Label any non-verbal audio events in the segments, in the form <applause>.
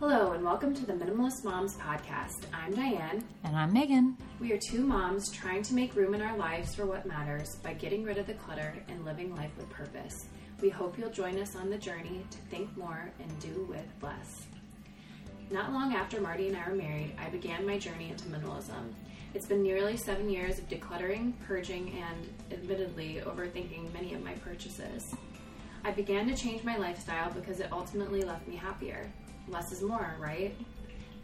Hello, and welcome to the Minimalist Moms Podcast. I'm Diane. And I'm Megan. We are two moms trying to make room in our lives for what matters by getting rid of the clutter and living life with purpose. We hope you'll join us on the journey to think more and do with less. Not long after Marty and I were married, I began my journey into minimalism. It's been nearly seven years of decluttering, purging, and admittedly overthinking many of my purchases. I began to change my lifestyle because it ultimately left me happier. Less is more, right?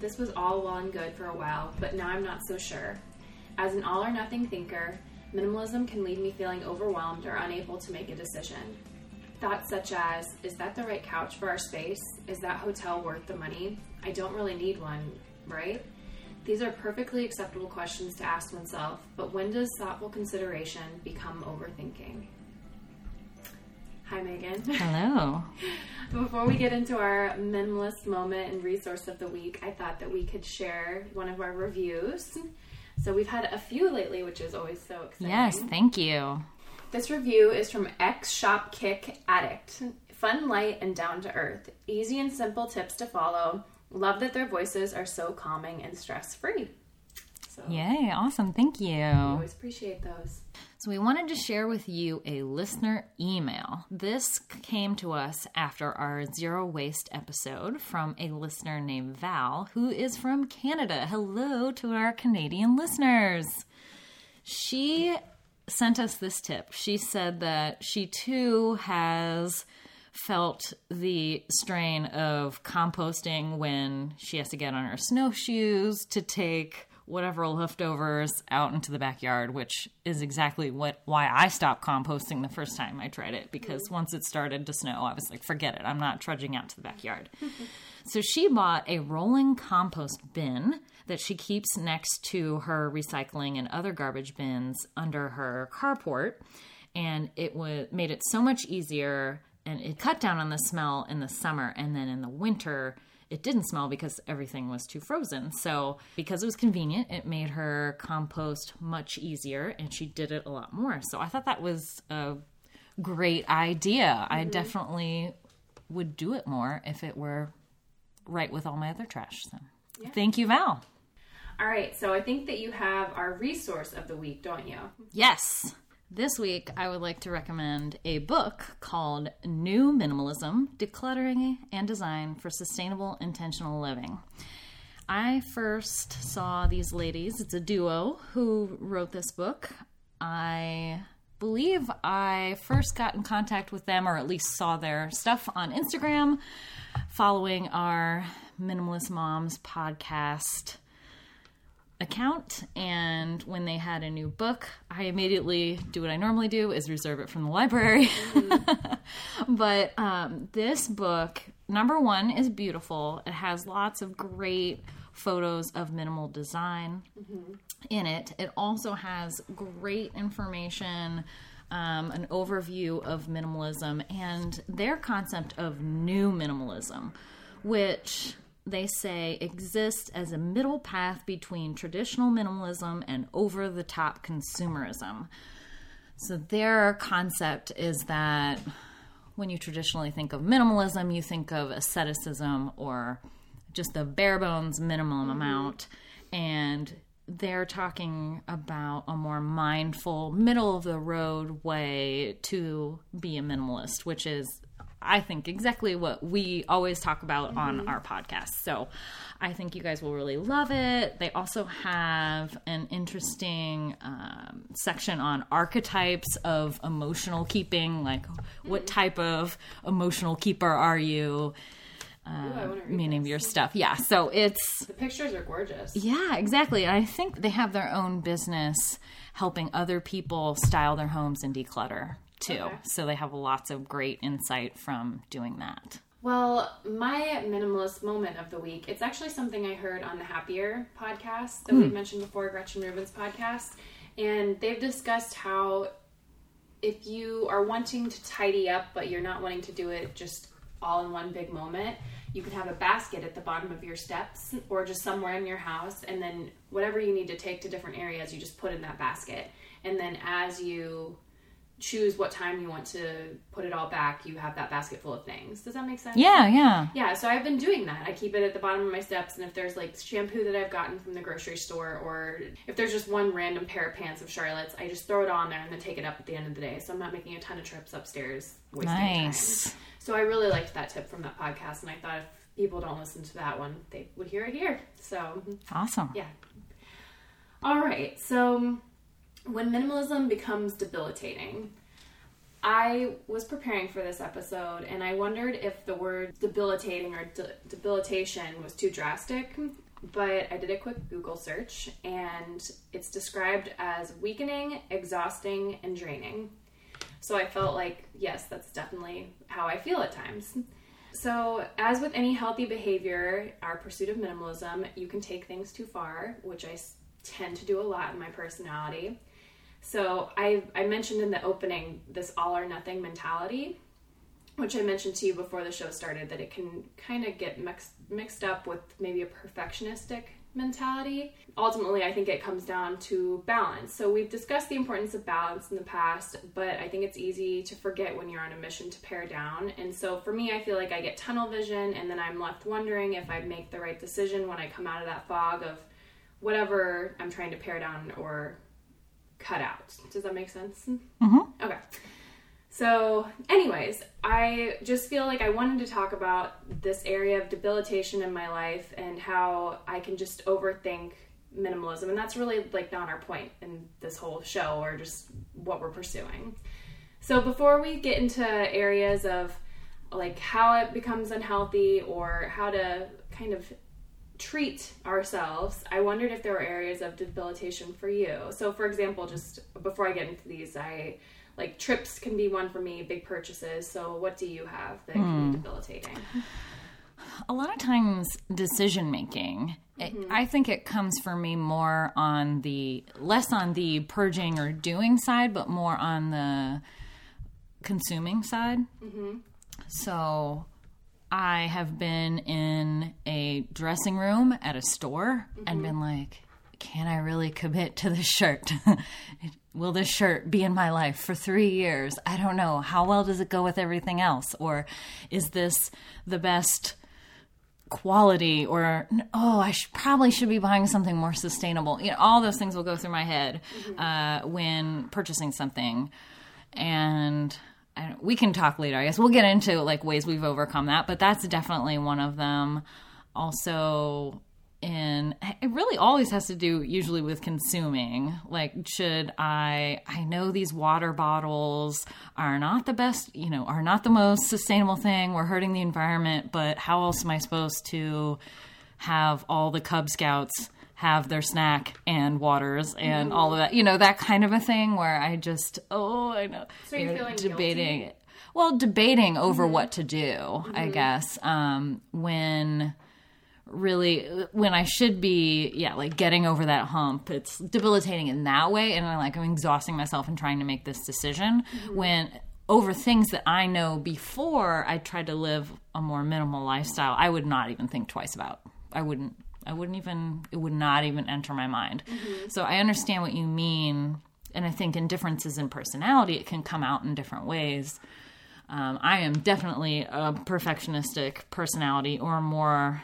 This was all well and good for a while, but now I'm not so sure. As an all or nothing thinker, minimalism can leave me feeling overwhelmed or unable to make a decision. Thoughts such as, is that the right couch for our space? Is that hotel worth the money? I don't really need one, right? These are perfectly acceptable questions to ask oneself, but when does thoughtful consideration become overthinking? Hi, Megan. Hello. <laughs> Before we get into our minimalist moment and resource of the week, I thought that we could share one of our reviews. So we've had a few lately, which is always so exciting. Yes, thank you. This review is from X Shop Kick Addict. Fun, light, and down to earth. Easy and simple tips to follow. Love that their voices are so calming and stress free. So, Yay, awesome. Thank you. I always appreciate those. So, we wanted to share with you a listener email. This came to us after our zero waste episode from a listener named Val, who is from Canada. Hello to our Canadian listeners. She sent us this tip. She said that she too has felt the strain of composting when she has to get on her snowshoes to take whatever leftovers out into the backyard, which is exactly what why I stopped composting the first time I tried it because mm-hmm. once it started to snow, I was like, forget it, I'm not trudging out to the backyard. <laughs> so she bought a rolling compost bin that she keeps next to her recycling and other garbage bins under her carport, and it was made it so much easier and it cut down on the smell in the summer and then in the winter it didn't smell because everything was too frozen. So, because it was convenient, it made her compost much easier and she did it a lot more. So, I thought that was a great idea. Mm-hmm. I definitely would do it more if it were right with all my other trash. So, yeah. thank you, Val. All right, so I think that you have our resource of the week, don't you? Yes. This week, I would like to recommend a book called New Minimalism Decluttering and Design for Sustainable Intentional Living. I first saw these ladies, it's a duo who wrote this book. I believe I first got in contact with them, or at least saw their stuff on Instagram, following our Minimalist Moms podcast account and when they had a new book i immediately do what i normally do is reserve it from the library mm-hmm. <laughs> but um, this book number one is beautiful it has lots of great photos of minimal design mm-hmm. in it it also has great information um, an overview of minimalism and their concept of new minimalism which they say exists as a middle path between traditional minimalism and over the top consumerism. So, their concept is that when you traditionally think of minimalism, you think of asceticism or just the bare bones minimum mm-hmm. amount. And they're talking about a more mindful, middle of the road way to be a minimalist, which is I think exactly what we always talk about mm-hmm. on our podcast. So I think you guys will really love it. They also have an interesting um, section on archetypes of emotional keeping, like mm-hmm. what type of emotional keeper are you? Uh, Ooh, meaning this. your stuff. Yeah, so it's the pictures are gorgeous. Yeah, exactly. I think they have their own business helping other people style their homes and declutter too. Okay. So they have lots of great insight from doing that. Well, my minimalist moment of the week, it's actually something I heard on the Happier podcast that mm. we mentioned before, Gretchen Rubin's podcast. And they've discussed how if you are wanting to tidy up, but you're not wanting to do it just all in one big moment, you could have a basket at the bottom of your steps or just somewhere in your house. And then whatever you need to take to different areas, you just put in that basket. And then as you choose what time you want to put it all back, you have that basket full of things. Does that make sense? Yeah, yeah. Yeah, so I've been doing that. I keep it at the bottom of my steps, and if there's like shampoo that I've gotten from the grocery store, or if there's just one random pair of pants of Charlotte's, I just throw it on there and then take it up at the end of the day. So I'm not making a ton of trips upstairs wasting Nice. time. So I really liked that tip from that podcast, and I thought if people don't listen to that one, they would hear it here. So Awesome. yeah. All right. So when minimalism becomes debilitating, I was preparing for this episode and I wondered if the word debilitating or de- debilitation was too drastic. But I did a quick Google search and it's described as weakening, exhausting, and draining. So I felt like, yes, that's definitely how I feel at times. So, as with any healthy behavior, our pursuit of minimalism, you can take things too far, which I tend to do a lot in my personality. So, I, I mentioned in the opening this all or nothing mentality, which I mentioned to you before the show started that it can kind of get mixed, mixed up with maybe a perfectionistic mentality. Ultimately, I think it comes down to balance. So, we've discussed the importance of balance in the past, but I think it's easy to forget when you're on a mission to pare down. And so, for me, I feel like I get tunnel vision and then I'm left wondering if I'd make the right decision when I come out of that fog of whatever I'm trying to pare down or cut out. Does that make sense? Mm-hmm. Okay. So, anyways, I just feel like I wanted to talk about this area of debilitation in my life and how I can just overthink minimalism. And that's really like not our point in this whole show or just what we're pursuing. So, before we get into areas of like how it becomes unhealthy or how to kind of treat ourselves, I wondered if there were areas of debilitation for you. So, for example, just before I get into these, I like trips can be one for me, big purchases. So, what do you have that can be hmm. debilitating? a lot of times decision making mm-hmm. i think it comes for me more on the less on the purging or doing side but more on the consuming side mm-hmm. so i have been in a dressing room at a store and been like can i really commit to this shirt? <laughs> Will this shirt be in my life for three years? I don't know. How well does it go with everything else? Or is this the best quality? Or oh i should, probably should be buying something more sustainable. You know all those things will go through my head uh, when purchasing something. And Don't, we can talk later i guess. We'll get into like ways we've overcome that but that's definitely one of them. Also in it really always has to do usually with consuming. Like should i i know these water bottles are not the best you know are not the most sustainable thing. We're hurting the environment but how else am i supposed to have all the cub scouts have their snack and waters and all of that you know that kind of a thing where i just oh i know So you're feeling guilty? debating well debating over mm-hmm. what to do i mm-hmm. guess um when really when I should be, yeah, like getting over that hump. It's debilitating in that way, and I'm like I'm exhausting myself and trying to make this decision mm-hmm. when over things that I know before I tried to live a more minimal lifestyle. I would not even think twice about. I wouldn't. I wouldn't even. It would not even enter my mind. So I understand what you mean, and I think in differences in personality, it can come out in different ways. Um, I am definitely a perfectionistic personality, or more,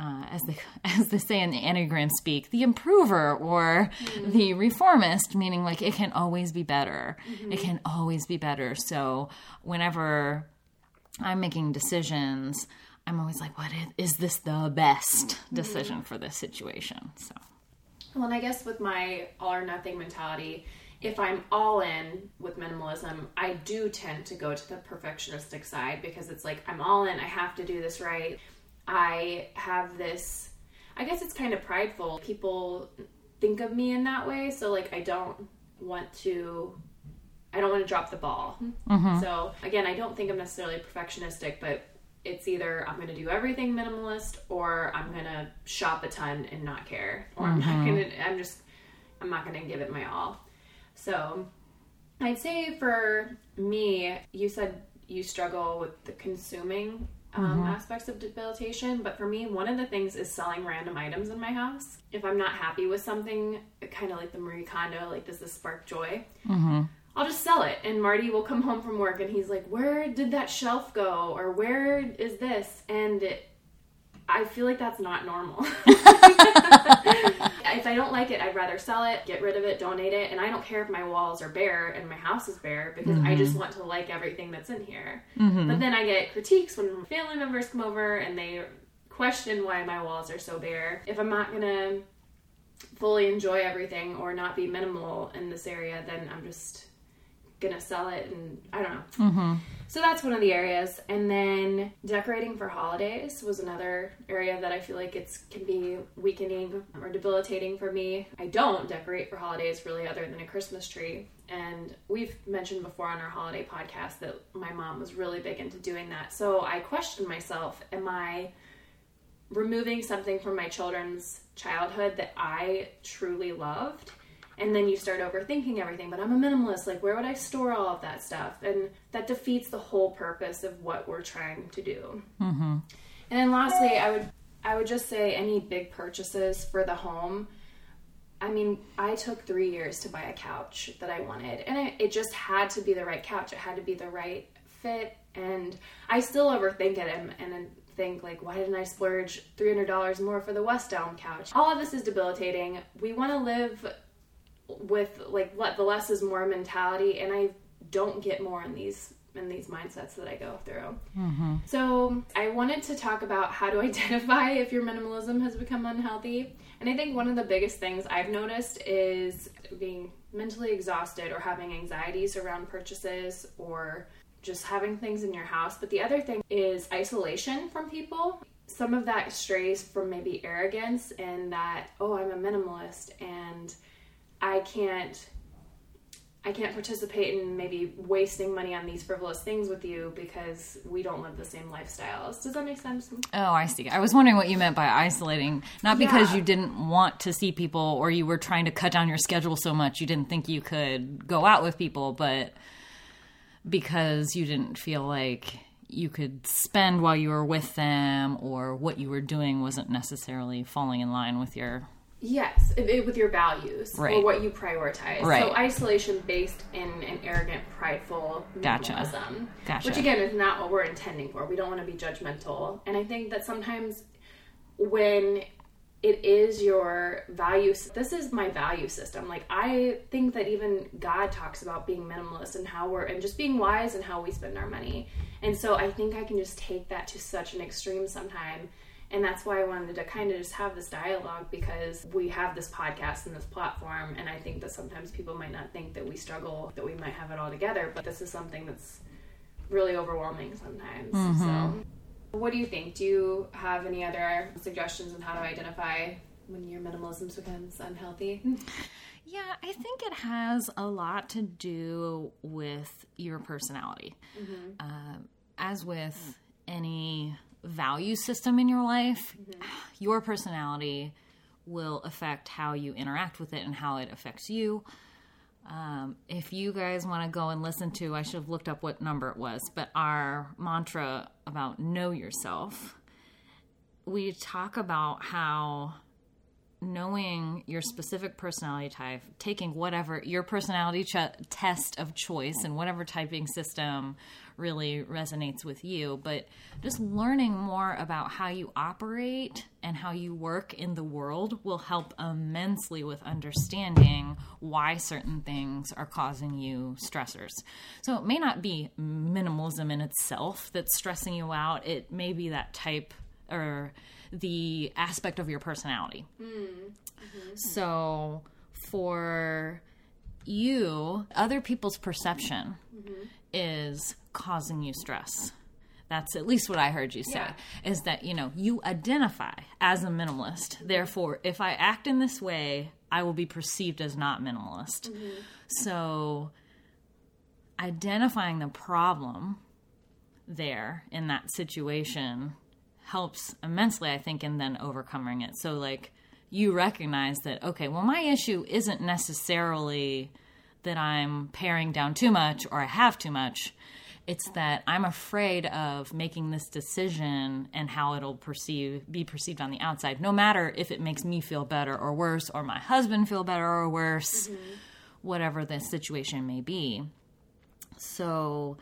uh, as they <laughs> as they say in the Enneagram speak, the improver or the reformist, meaning like it can always be better. It can always be better. So whenever I'm making decisions, I'm always like, "What is, is this the best decision for this situation?" So Well, and I guess with my all or nothing mentality, if I'm all in with minimalism, I do tend to go to the perfectionistic side because it's like I'm all in, I have to do this right. I have this, I guess it's kind of prideful. People think of me in that way, so like I don't want to. I don't want to drop the ball. Mm-hmm. So again, I don't think I'm necessarily perfectionistic, but it's either I'm going to do everything minimalist or I'm going to shop a ton and not care, or I'm not mm-hmm. going to. I'm just. I'm not going to give it my all. So, I'd say for me, you said you struggle with the consuming um, mm-hmm. aspects of debilitation, but for me, one of the things is selling random items in my house. If I'm not happy with something, kind of like the Marie Kondo, like does this spark joy? Mm-hmm. I'll just sell it. And Marty will come home from work and he's like, Where did that shelf go? Or where is this? And it, I feel like that's not normal. <laughs> if I don't like it, I'd rather sell it, get rid of it, donate it. And I don't care if my walls are bare and my house is bare because mm-hmm. I just want to like everything that's in here. Mm-hmm. But then I get critiques when family members come over and they question why my walls are so bare. If I'm not gonna fully enjoy everything or not be minimal in this area, then I'm just gonna sell it and I don't know. Mm-hmm. So that's one of the areas. And then decorating for holidays was another area that I feel like it's can be weakening or debilitating for me. I don't decorate for holidays really other than a Christmas tree. And we've mentioned before on our holiday podcast that my mom was really big into doing that. So I questioned myself, am I removing something from my children's childhood that I truly loved? And then you start overthinking everything but i'm a minimalist like where would i store all of that stuff? And that defeats the whole purpose of what we're trying to do. Mm-hmm. and then lastly i would i would just say any big purchases for the home. I mean i took three years to buy a couch that i wanted and it, it just had to be the right couch. It had to be the right fit and i still overthink it and, and think like why didn't i splurge $300 more for the west elm couch? All of this is debilitating. We want to live with like let the less is more mentality and i don't get more in these in these mindsets that i go through mm-hmm. so i wanted to talk about how to <laughs> identify if your minimalism has become unhealthy and i think one of the biggest things i've noticed is being mentally exhausted or having anxieties around purchases or just having things in your house but the other thing is isolation from people some of that strays from maybe arrogance and that oh i'm a minimalist and I can't I can't participate in maybe wasting money on these frivolous things with you because we don't live the same lifestyles. Does that make sense? Oh, I see. I was wondering what you meant by isolating. Not because yeah. you didn't want to see people or you were trying to cut down your schedule so much you didn't think you could go out with people, but because you didn't feel like you could spend while you were with them or what you were doing wasn't necessarily falling in line with your Yes, it, it, with your values right. or what you prioritize. Right. So isolation based in an arrogant, prideful gotcha. Gotcha. Which again is not what we're intending for. We don't want to be judgmental. And I think that sometimes when it is your value this is my value system like i think that even god talks about being minimalist and how we're and just being wise and how we spend our money and so i think i can just take that to such an extreme sometime and that's why I wanted to kind of just have this dialogue because we have this podcast and this platform. And I think that sometimes people might not think that we struggle, that we might have it all together, but this is something that's really overwhelming sometimes. Mm-hmm. So, what do you think? Do you have any other suggestions on how to identify when your minimalism becomes unhealthy? Yeah, I think it has a lot to do with your personality. Mm-hmm. Uh, as with any value system in your life, mm-hmm. <sighs> your personality will affect how you interact with it and how it affects you. Um, if you guys want to go and listen to, I should have looked up what number it was, but our mantra about know yourself, we talk about how knowing your specific personality type, taking whatever your personality ch- test of choice and whatever typing system really resonates with you, but just learning more about how you operate and how you work in the world will help immensely with understanding why certain things are causing you stressors. So it may not be minimalism in itself that's stressing you out, it may be that type or the aspect of your personality. Mm-hmm. So for you, other people's perception mm-hmm. is causing you stress. That's at least what I heard you say yeah. is that, you know, you identify as a minimalist. Therefore, if I act in this way, I will be perceived as not minimalist. Mm-hmm. So, identifying the problem there in that situation helps immensely, I think, in then overcoming it. So, like, you recognize that, okay, well, my issue isn't necessarily that I'm paring down too much or I have too much. It's that I'm afraid of making this decision and how it'll perceive be perceived on the outside, no matter if it makes me feel better or worse, or my husband feel better or worse. Mm-hmm. whatever the situation may be. So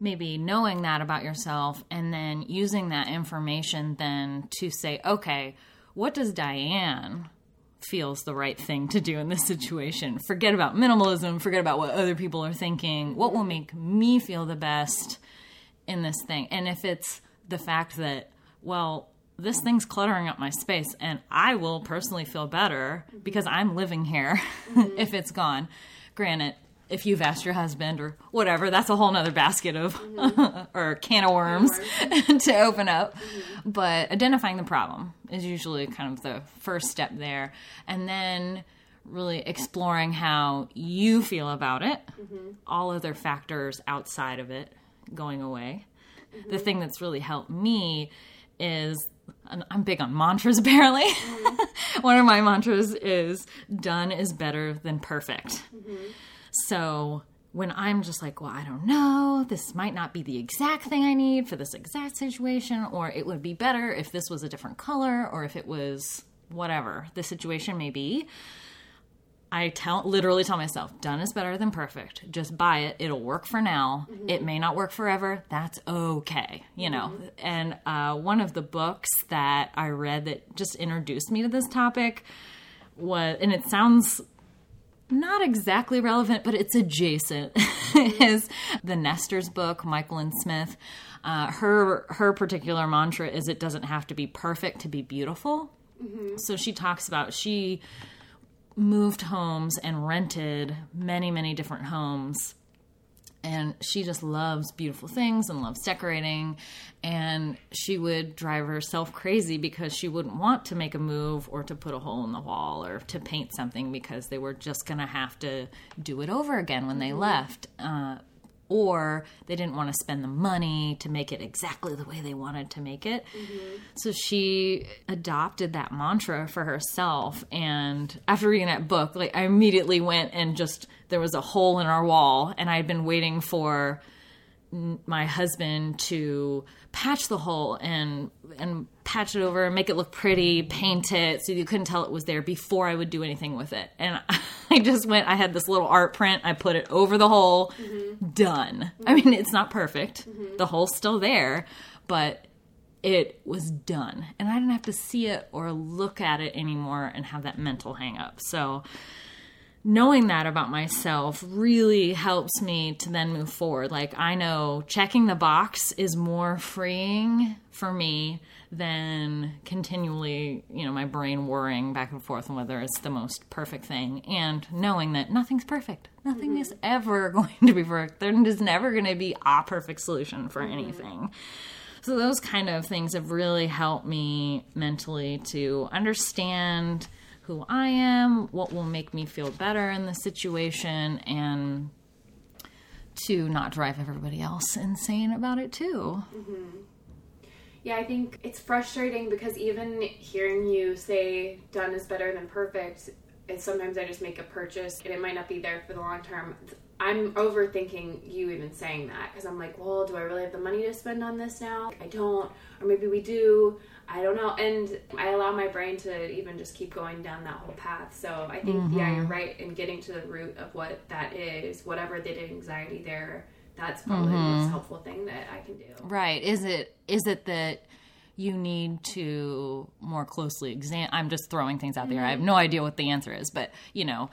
maybe knowing that about yourself and then using that information then to say, okay, what does Diane feels the right thing to do in this situation? Forget about minimalism, forget about what other people are thinking. What will make me feel the best in this thing? And if it's the fact that, well, this thing's cluttering up my space and I will personally feel better because I'm living here <laughs> if it's gone. Granted, if you've asked your husband or whatever, that's a whole nother basket of mm-hmm. <laughs> or can of worms, <laughs> worms. to open up. Mm-hmm. But identifying the problem is usually kind of the first step there. And then really exploring how you feel about it, mm-hmm. all other factors outside of it going away. The mm-hmm. thing that's really helped me is I'm big on mantras <laughs> apparently. Mm-hmm. One of my mantras is done is better than perfect. Mm-hmm. So when I'm just like, well, I don't know, this might not be the exact thing I need for this exact situation, or it would be better if this was a different color, or if it was whatever the situation may be. I tell literally tell myself, done is better than perfect. Just buy it. It'll work for now. Mm-hmm. It may not work forever. That's okay, you know. Mm-hmm. And uh, one of the books that I read that just introduced me to this topic was, and it sounds not exactly relevant, but it's adjacent, <laughs> is the Nesters book, Myquillyn Smith. Uh, her her particular mantra is it doesn't have to be perfect to be beautiful. Mm-hmm. So she talks about she moved homes and rented many many different homes and she just loves beautiful things and loves decorating and she would drive herself crazy because she wouldn't want to make a move or to put a hole in the wall or to paint something because they were just going to have to do it over again when they mm-hmm. left uh, or they didn't want to spend the money to make it exactly the way they wanted to make it. Mm-hmm. So she adopted that mantra for herself. And after reading that book, like I immediately went and just there was a hole in our wall, and I had been waiting for my husband to patch the hole and and patch it over and make it look pretty, paint it so you couldn't tell it was there before I would do anything with it. And <laughs> I just went I had this little art print, I put it over the hole, mm-hmm. done. Mm-hmm. I mean, it's not perfect. Mm-hmm. The hole's still there, but it was done. And I didn't have to see it or look at it anymore and have that mental hang up. So knowing that about myself really helps me to then move forward. Like, I know checking the box is more freeing for me than continually, you know, my brain worrying back and forth on whether it's the most perfect thing and knowing that nothing's perfect. Nothing mm-hmm. is ever <laughs> going to be perfect. There is never going to be a perfect solution for mm-hmm. anything. So, those kind of things have really helped me mentally to understand who I am, what will make me feel better in the situation, and to not drive everybody else insane about it too. Mm-hmm. Yeah, I think it's frustrating because even hearing you say done is better than perfect, and sometimes I just make a purchase and it might not be there for the long term. I'm overthinking you even saying that because I'm like, well, do I really have the money to spend on this now? I don't, or maybe we do. I don't know. And I allow my brain to even just keep going down that whole path. So I think, mm-hmm. yeah, you're right in getting to the root of what that is, whatever the anxiety there. That's probably mm-hmm. the most helpful thing that I can do. Right. Is it is it that you need to more closely examine I'm just throwing things out there. Mm-hmm. I have no idea what the answer is, but you know,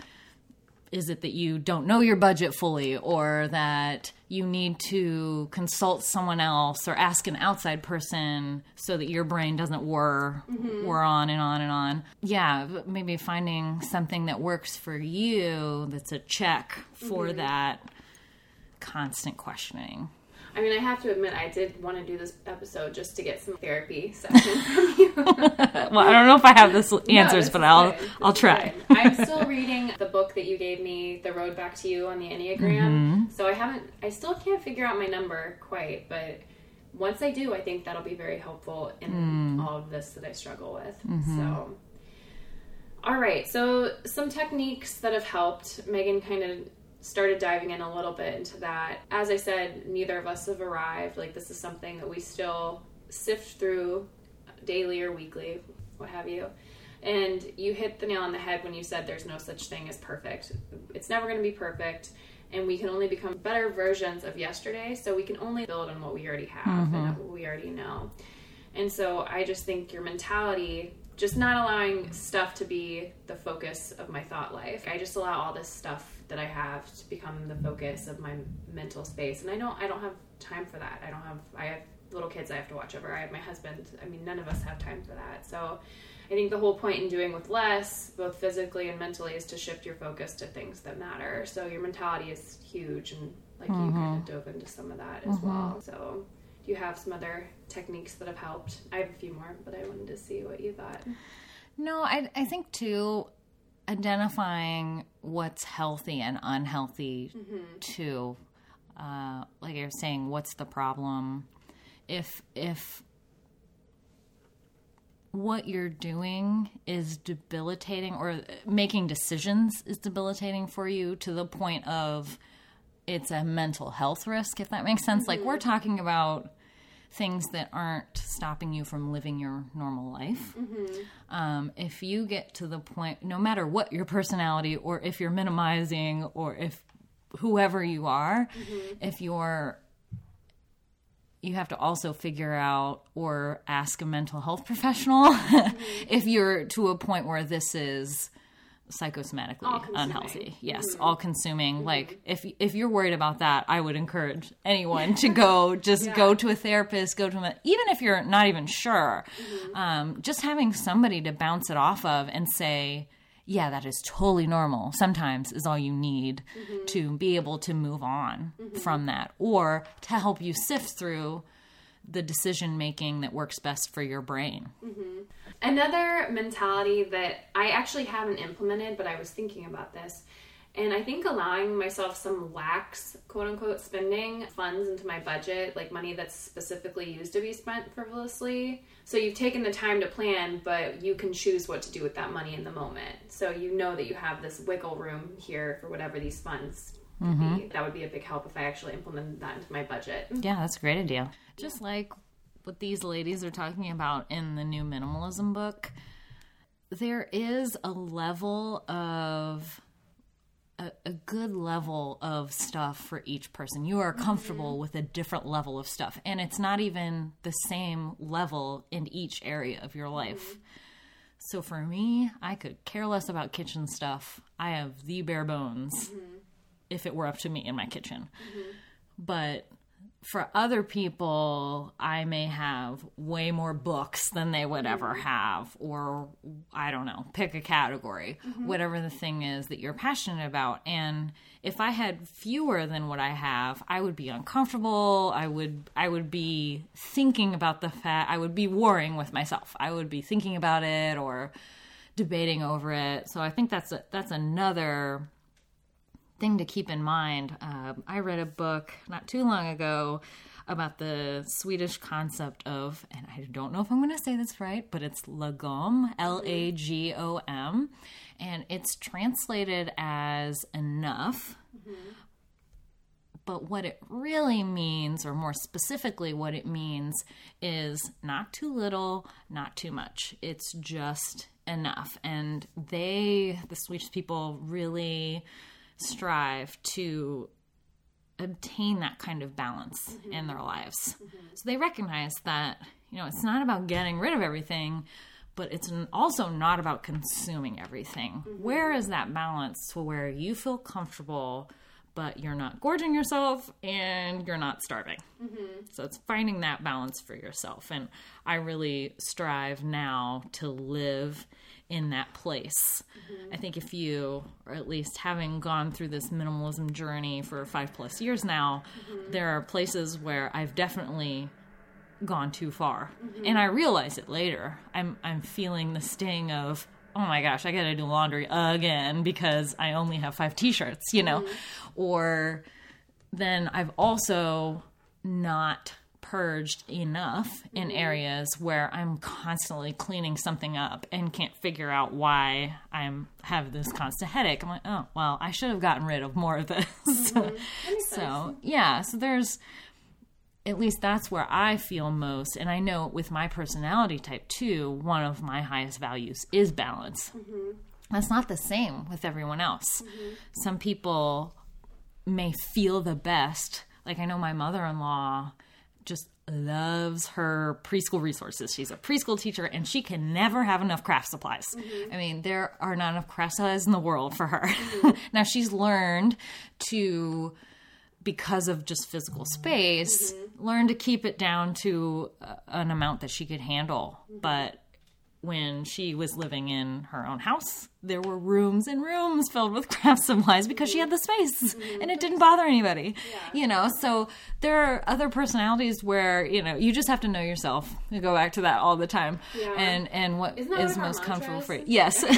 is it that you don't know your budget fully or that you need to consult someone else or ask an outside person so that your brain doesn't whir mm-hmm. whir on and on and on yeah maybe finding something that works for you that's a check for mm-hmm. that constant questioning I mean, I have to admit, I did want to do this episode just to get some therapy session <laughs> from you. well, I don't know if I have this answers, no, but I'll good. I'll try. I'm still <laughs> reading the book that you gave me, The Road Back to You on the Enneagram. Mm-hmm. So I haven't, I still can't figure out my number quite, but once I do, I think that'll be very helpful in mm. all of this that I struggle with. Mm-hmm. So. All right, so some techniques that have helped. Megan kind of started diving in a little bit into that. As I said, neither of us have arrived. Like, this is something that we still sift through daily or weekly, what have you. And you hit the nail on the head when you said there's no such thing as perfect. It's never going to be perfect, and we can only become better versions of yesterday. So we can only build on what we already have and mm-hmm. what we already know. And so I just think your mentality, just not allowing stuff to be the focus of my thought life. I just allow all this stuff that I have to become the focus of my mental space. And I don't I don't have time for that. I don't have I have little kids I have to watch over. I have my husband. I mean, none of us have time for that. So I think the whole point in doing with less, both physically and mentally, is to shift your focus to things that matter. So your mentality is huge, and like you mm-hmm. kind of dove into some of that as well. Mm-hmm. So do you have some other techniques that have helped? I have a few more, but I wanted to see what you thought. No, I, I think too, identifying what's healthy and unhealthy too. Uh, like you're saying, what's the problem? If if what you're doing is debilitating or making decisions is debilitating for you to the point of it's a mental health risk if that makes sense like we're talking about things that aren't stopping you from living your normal life. Mm-hmm. Um, if you get to the point no matter what your personality or if you're minimizing or if whoever you are mm-hmm. if you're you have to also figure out or ask a mental health <laughs> professional mm-hmm. if you're to a point where this is psychosomatically unhealthy. Yes, mm-hmm. all consuming. Mm-hmm. Like if if you're worried about that, I would encourage anyone to go <laughs> <laughs> just go to a therapist, go to a, even if you're not even sure. Mm-hmm. Um, just having somebody to bounce it off of and say, yeah, that is totally normal. Sometimes is all you need to be able to move on from that or to help you sift through the decision making that works best for your brain. Mm-hmm. Another mentality that I actually haven't implemented, but I was thinking about this, and I think allowing myself some lax, quote unquote, spending funds into my budget, like money that's specifically used to be spent frivolously. So you've taken the time to plan, but you can choose what to do with that money in the moment. So you know that you have this wiggle room here for whatever these funds could be. Mm-hmm. That would be a big help if I actually implemented that into my budget. Yeah, that's a great idea. Just like what these ladies are talking about in the new minimalism book, there is a level of a, a good level of stuff for each person. You are comfortable mm-hmm. with a different level of stuff, and it's not even the same level in each area of your life. Mm-hmm. So for me, I could care less about kitchen stuff. I have the bare bones if it were up to me in my kitchen. Mm-hmm. But for other people, I may have way more books than they would ever mm-hmm. have, or I don't know, pick a category, mm-hmm. whatever the thing is that you're passionate about. And if I had fewer than what I have, I would be uncomfortable. I would, I would be thinking about the fact, I would be warring with myself. I would be thinking about it or debating over it. So I think that's a, that's another thing to keep in mind. Um, I read a book not too long ago about the Swedish concept of, and I don't know if I'm going to say this right, but it's lagom, L A G O M, and it's translated as enough. But what it really means, or more specifically, what it means, is not too little, not too much. It's just enough. And they, the Swedish people, really strive to obtain that kind of balance mm-hmm. in their lives. Mm-hmm. So they recognize that, you know, it's not about getting rid of everything, but it's also not about consuming everything. Mm-hmm. Where is that balance to where you feel comfortable, but you're not gorging yourself and you're not starving? So it's finding that balance for yourself. And I really strive now to live in that place. Mm-hmm. I think if you, or at least having gone through this minimalism journey for five plus years now, mm-hmm. there are places where I've definitely gone too far. Mm-hmm. And I realize it later. I'm I'm feeling the sting of oh my gosh, I got to do laundry again because I only have 5 t-shirts, you know. Or then I've also not purged enough in areas where I'm constantly cleaning something up and can't figure out why I'm have this constant headache. I'm like, oh well, I should have gotten rid of more of this. <laughs> so yeah, so there's at least that's where I feel most. And I know with my personality type too, one of my highest values is balance. Mm-hmm. That's not the same with everyone else. Mm-hmm. Some people may feel the best. Like I know my mother in law just loves her preschool resources. She's a preschool teacher and she can never have enough craft supplies. Mm-hmm. I mean, there are not enough craft supplies in the world for her. Mm-hmm. <laughs> now she's learned to because of just physical space, mm-hmm. learn to keep it down to uh, an amount that she could handle. Mm-hmm. But when she was living in her own house, there were rooms and rooms filled with <laughs> craft supplies because she had the space and it didn't bother anybody. Yeah. You know, so there are other personalities where, you know, you just have to know yourself. You go back to that all the time. Yeah. And and what is what most comfortable for you. Yes. <laughs>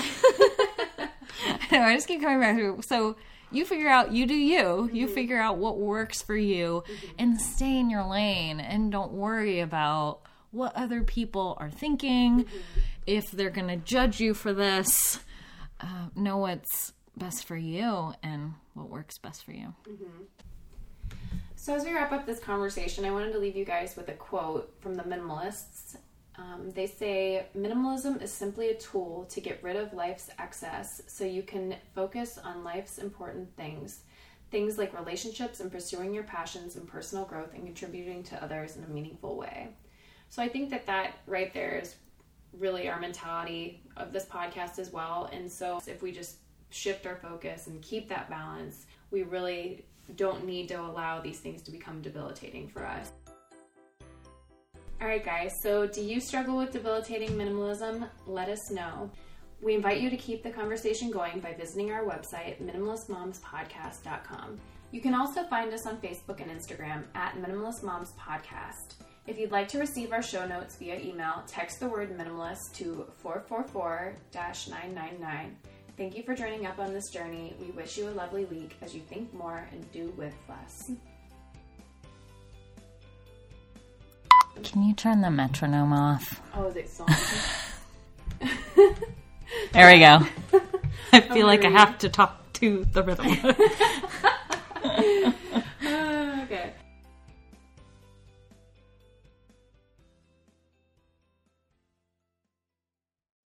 <laughs> I just keep coming back to so you figure out you do you mm-hmm. you figure out what works for you mm-hmm. and stay in your lane and don't worry about what other people are thinking mm-hmm. If they're going to judge you for this uh, know what's best for you and what works best for you mm-hmm. so as we wrap up this conversation i wanted to leave you guys with a quote from the minimalists um, they say minimalism is simply a tool to get rid of life's excess so you can focus on life's important things. Things like relationships and pursuing your passions and personal growth and contributing to others in a meaningful way. So I think that that right there is really our mentality of this podcast as well. And so if we just shift our focus and keep that balance, we really don't need to allow these things to become debilitating for us. All right, guys, so do you struggle with debilitating minimalism? Let us know. We invite you to keep the conversation going by visiting our website, minimalistmomspodcast.com. You can also find us on Facebook and Instagram at Minimalist Moms Podcast. If you'd like to receive our show notes via email, text the word minimalist to 444 999. Thank you for joining up on this journey. We wish you a lovely week as you think more and do with less. Can you turn the metronome off? Oh, is it song? <laughs> there we go. <laughs> I feel like I have to talk to the rhythm. <laughs>